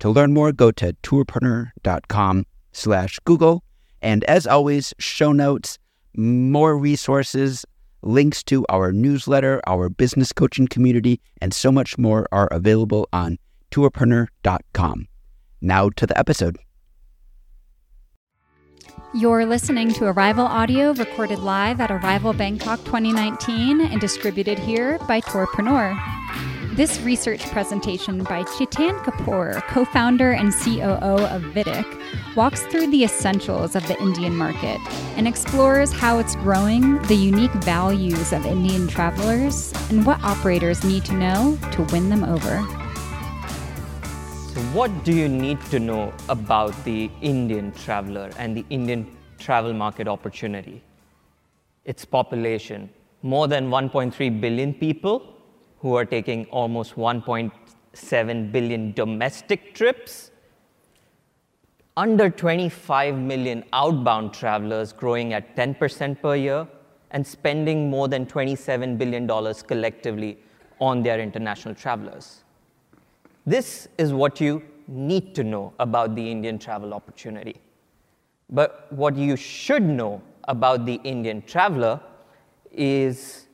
To learn more, go to tourpreneur.com slash Google. And as always, show notes, more resources, links to our newsletter, our business coaching community, and so much more are available on tourpreneur.com. Now to the episode. You're listening to Arival Audio recorded live at Arival Bangkok 2019 and distributed here by Tourpreneur. This research presentation by Chetan Kapoor, co founder and COO of Vidic, walks through the essentials of the Indian market and explores how it's growing, the unique values of Indian travelers, and what operators need to know to win them over. So, what do you need to know about the Indian traveler and the Indian travel market opportunity? Its population, more than 1.3 billion people who are taking almost 1.7 billion domestic trips, under 25 million outbound travelers growing at 10% per year, and spending more than $27 billion collectively on their international travelers. This is what you need to know about the Indian travel opportunity. But what you should know about the Indian traveler is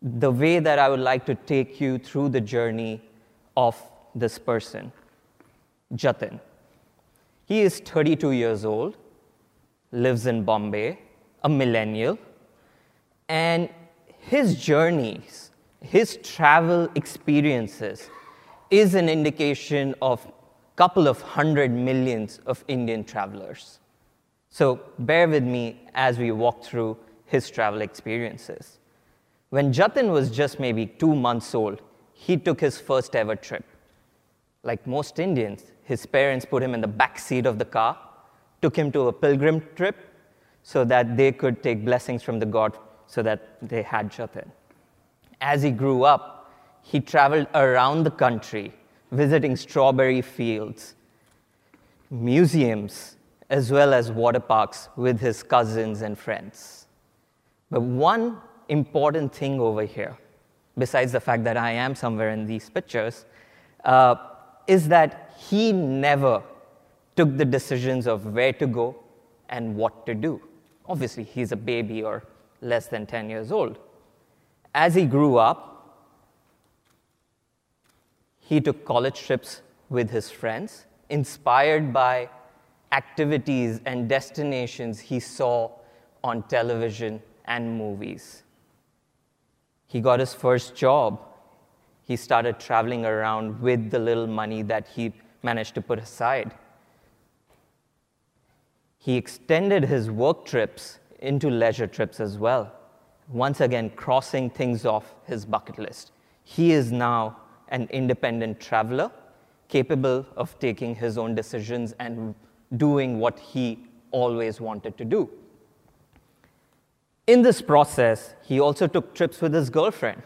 the way that I would like to take you through the journey of this person, Jatin. He is 32 years old, lives in Bombay, a millennial, and his journeys, his travel experiences, is an indication of a couple of hundred millions of Indian travelers. So bear with me as we walk through his travel experiences. When Jatin was just maybe two months old, he took his first ever trip. Like most Indians, his parents put him in the back seat of the car, took him to a pilgrim trip so that they could take blessings from the God so that they had Jatin. As he grew up, he traveled around the country, visiting strawberry fields, museums, as well as water parks with his cousins and friends. But one important thing over here, besides the fact that I am somewhere in these pictures, uh, is that he never took the decisions of where to go and what to do. Obviously, he's a baby or less than 10 years old. As he grew up, he took college trips with his friends, inspired by activities and destinations he saw on television and movies. He got his first job. He started traveling around with the little money that he managed to put aside. He extended his work trips into leisure trips as well, once again, crossing things off his bucket list. He is now an independent traveler, capable of taking his own decisions and doing what he always wanted to do. In this process, he also took trips with his girlfriend,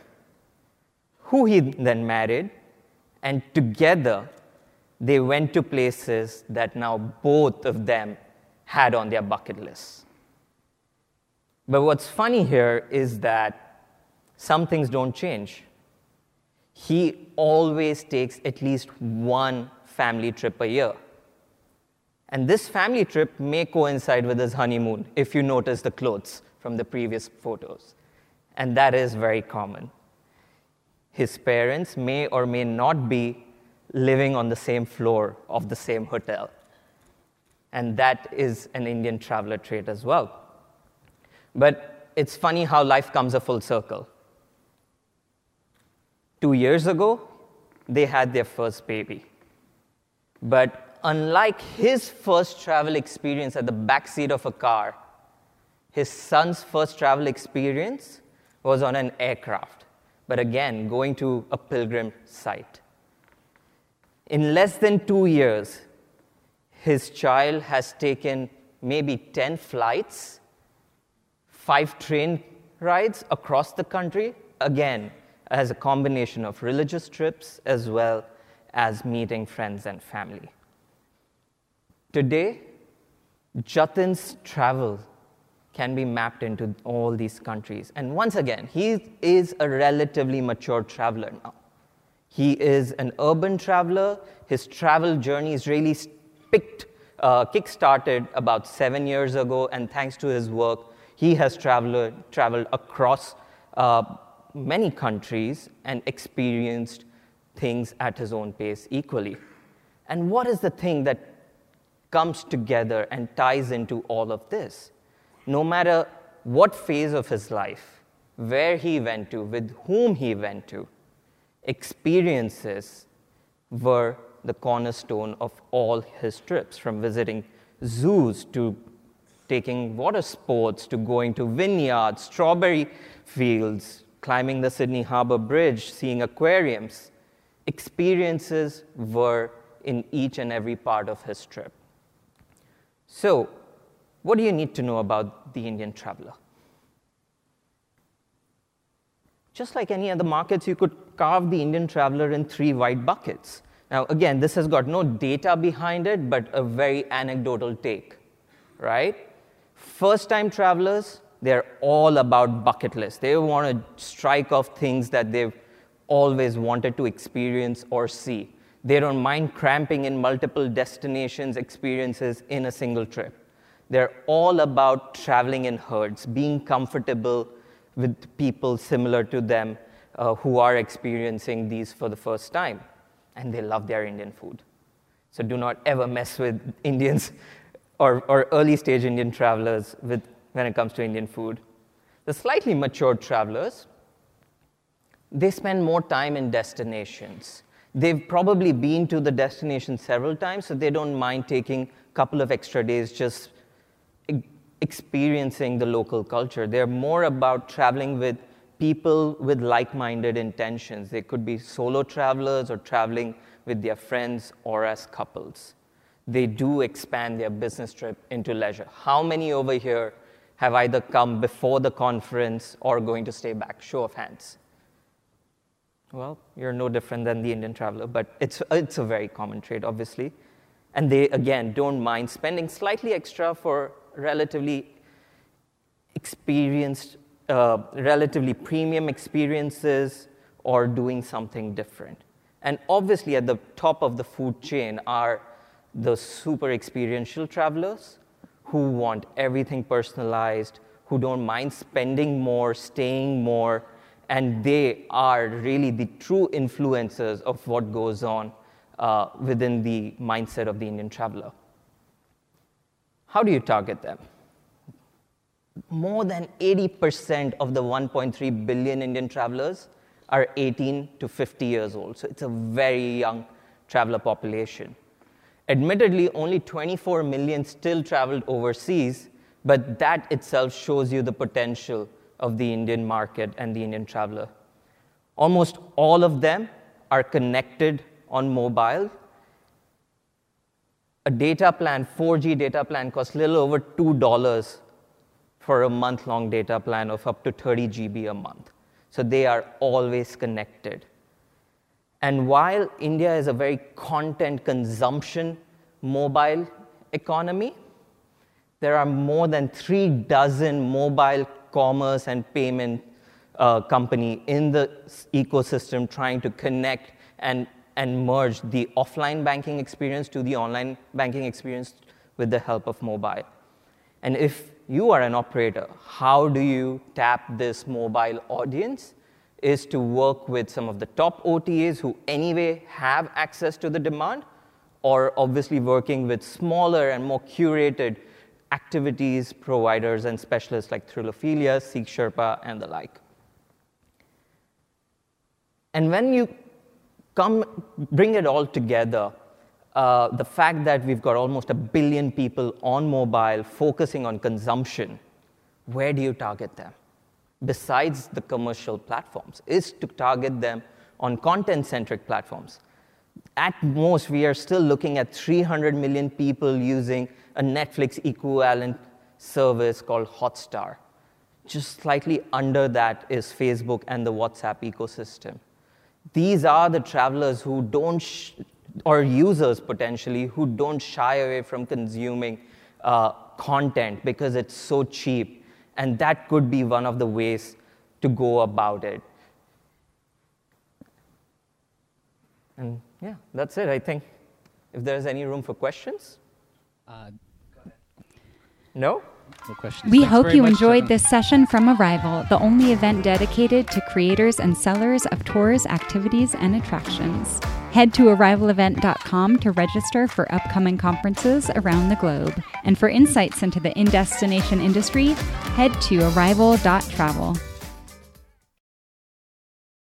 who he then married, and together they went to places that now both of them had on their bucket list. But what's funny here is that some things don't change. He always takes at least one family trip a year. And this family trip may coincide with his honeymoon, if you notice the clothes from the previous photos. And that is very common. His parents may or may not be living on the same floor of the same hotel. And that is an Indian traveler trait as well. But it's funny how life comes a full circle. Two years ago, they had their first baby. But unlike his first travel experience at the back seat of a car, his son's first travel experience was on an aircraft, but again, going to a pilgrim site. In less than two years, his child has taken maybe 10 flights, five train rides across the country, again, as a combination of religious trips as well as meeting friends and family. Today, Jatin's travel can be mapped into all these countries. And once again, he is a relatively mature traveler now. He is an urban traveler. His travel journey is really picked, uh, kick-started about seven years ago, and thanks to his work, he has traveled, traveled across uh, many countries and experienced things at his own pace equally. And what is the thing that comes together and ties into all of this? No matter what phase of his life, where he went to, with whom he went to, experiences were the cornerstone of all his trips, from visiting zoos to taking water sports to going to vineyards, strawberry fields, climbing the Sydney Harbour Bridge, seeing aquariums. Experiences were in each and every part of his trip. So, what do you need to know about the Indian traveler? Just like any other markets, you could carve the Indian traveler in three wide buckets. Now, again, this has got no data behind it, but a very anecdotal take, right? First time travelers, they're all about bucket lists. They want to strike off things that they've always wanted to experience or see. They don't mind cramping in multiple destinations, experiences in a single trip. They're all about traveling in herds, being comfortable with people similar to them uh, who are experiencing these for the first time. And they love their Indian food. So do not ever mess with Indians or, or early stage Indian travelers with, when it comes to Indian food. The slightly mature travelers, they spend more time in destinations. They've probably been to the destination several times, so they don't mind taking a couple of extra days just experiencing the local culture. They're more about traveling with people with like minded intentions. They could be solo travelers or traveling with their friends or as couples. They do expand their business trip into leisure. How many over here have either come before the conference or going to stay back? Show of hands. Well, you're no different than the Indian traveler, but it's, it's a very common trait, obviously. And they, again, don't mind spending slightly extra for relatively experienced, uh, relatively premium experiences or doing something different. And obviously, at the top of the food chain are the super experiential travelers who want everything personalized, who don't mind spending more, staying more, and they are really the true influencers of what goes on uh, within the mindset of the Indian traveler. How do you target them? More than 80% of the 1.3 billion Indian travelers are 18 to 50 years old. So it's a very young traveler population. Admittedly, only 24 million still traveled overseas, but that itself shows you the potential of the Indian market and the Indian traveler. Almost all of them are connected on mobile a data plan, 4G data plan, costs little over $2 for a month long data plan of up to 30 GB a month. So they are always connected. And while India is a very content consumption mobile economy, there are more than three dozen mobile commerce and payment uh, company in the ecosystem trying to connect and and merge the offline banking experience to the online banking experience with the help of mobile. And if you are an operator, how do you tap this mobile audience? Is to work with some of the top OTAs who anyway have access to the demand, or obviously working with smaller and more curated activities providers and specialists like Thrillophilia, Seek Sherpa, and the like. And when you come bring it all together, uh, the fact that we've got almost a billion people on mobile focusing on consumption, where do you target them? Besides the commercial platforms, is to target them on content centric platforms. at most, we are still looking at 300 million people using a Netflix equivalent service called Hotstar. Just slightly under that is Facebook and the WhatsApp ecosystem. These are the travelers who don't, sh- or users potentially, who don't shy away from consuming uh, content because it's so cheap. And that could be one of the ways to go about it. And yeah, that's it, I think. If there's any room for questions? Uh, no? No questions. We Thanks hope you enjoyed this session from Arival, the only event dedicated to creators and sellers of tours, activities, and attractions. Head to arivalevent.com to register for upcoming conferences around the globe. And for insights into the in destination industry, head to arival.travel.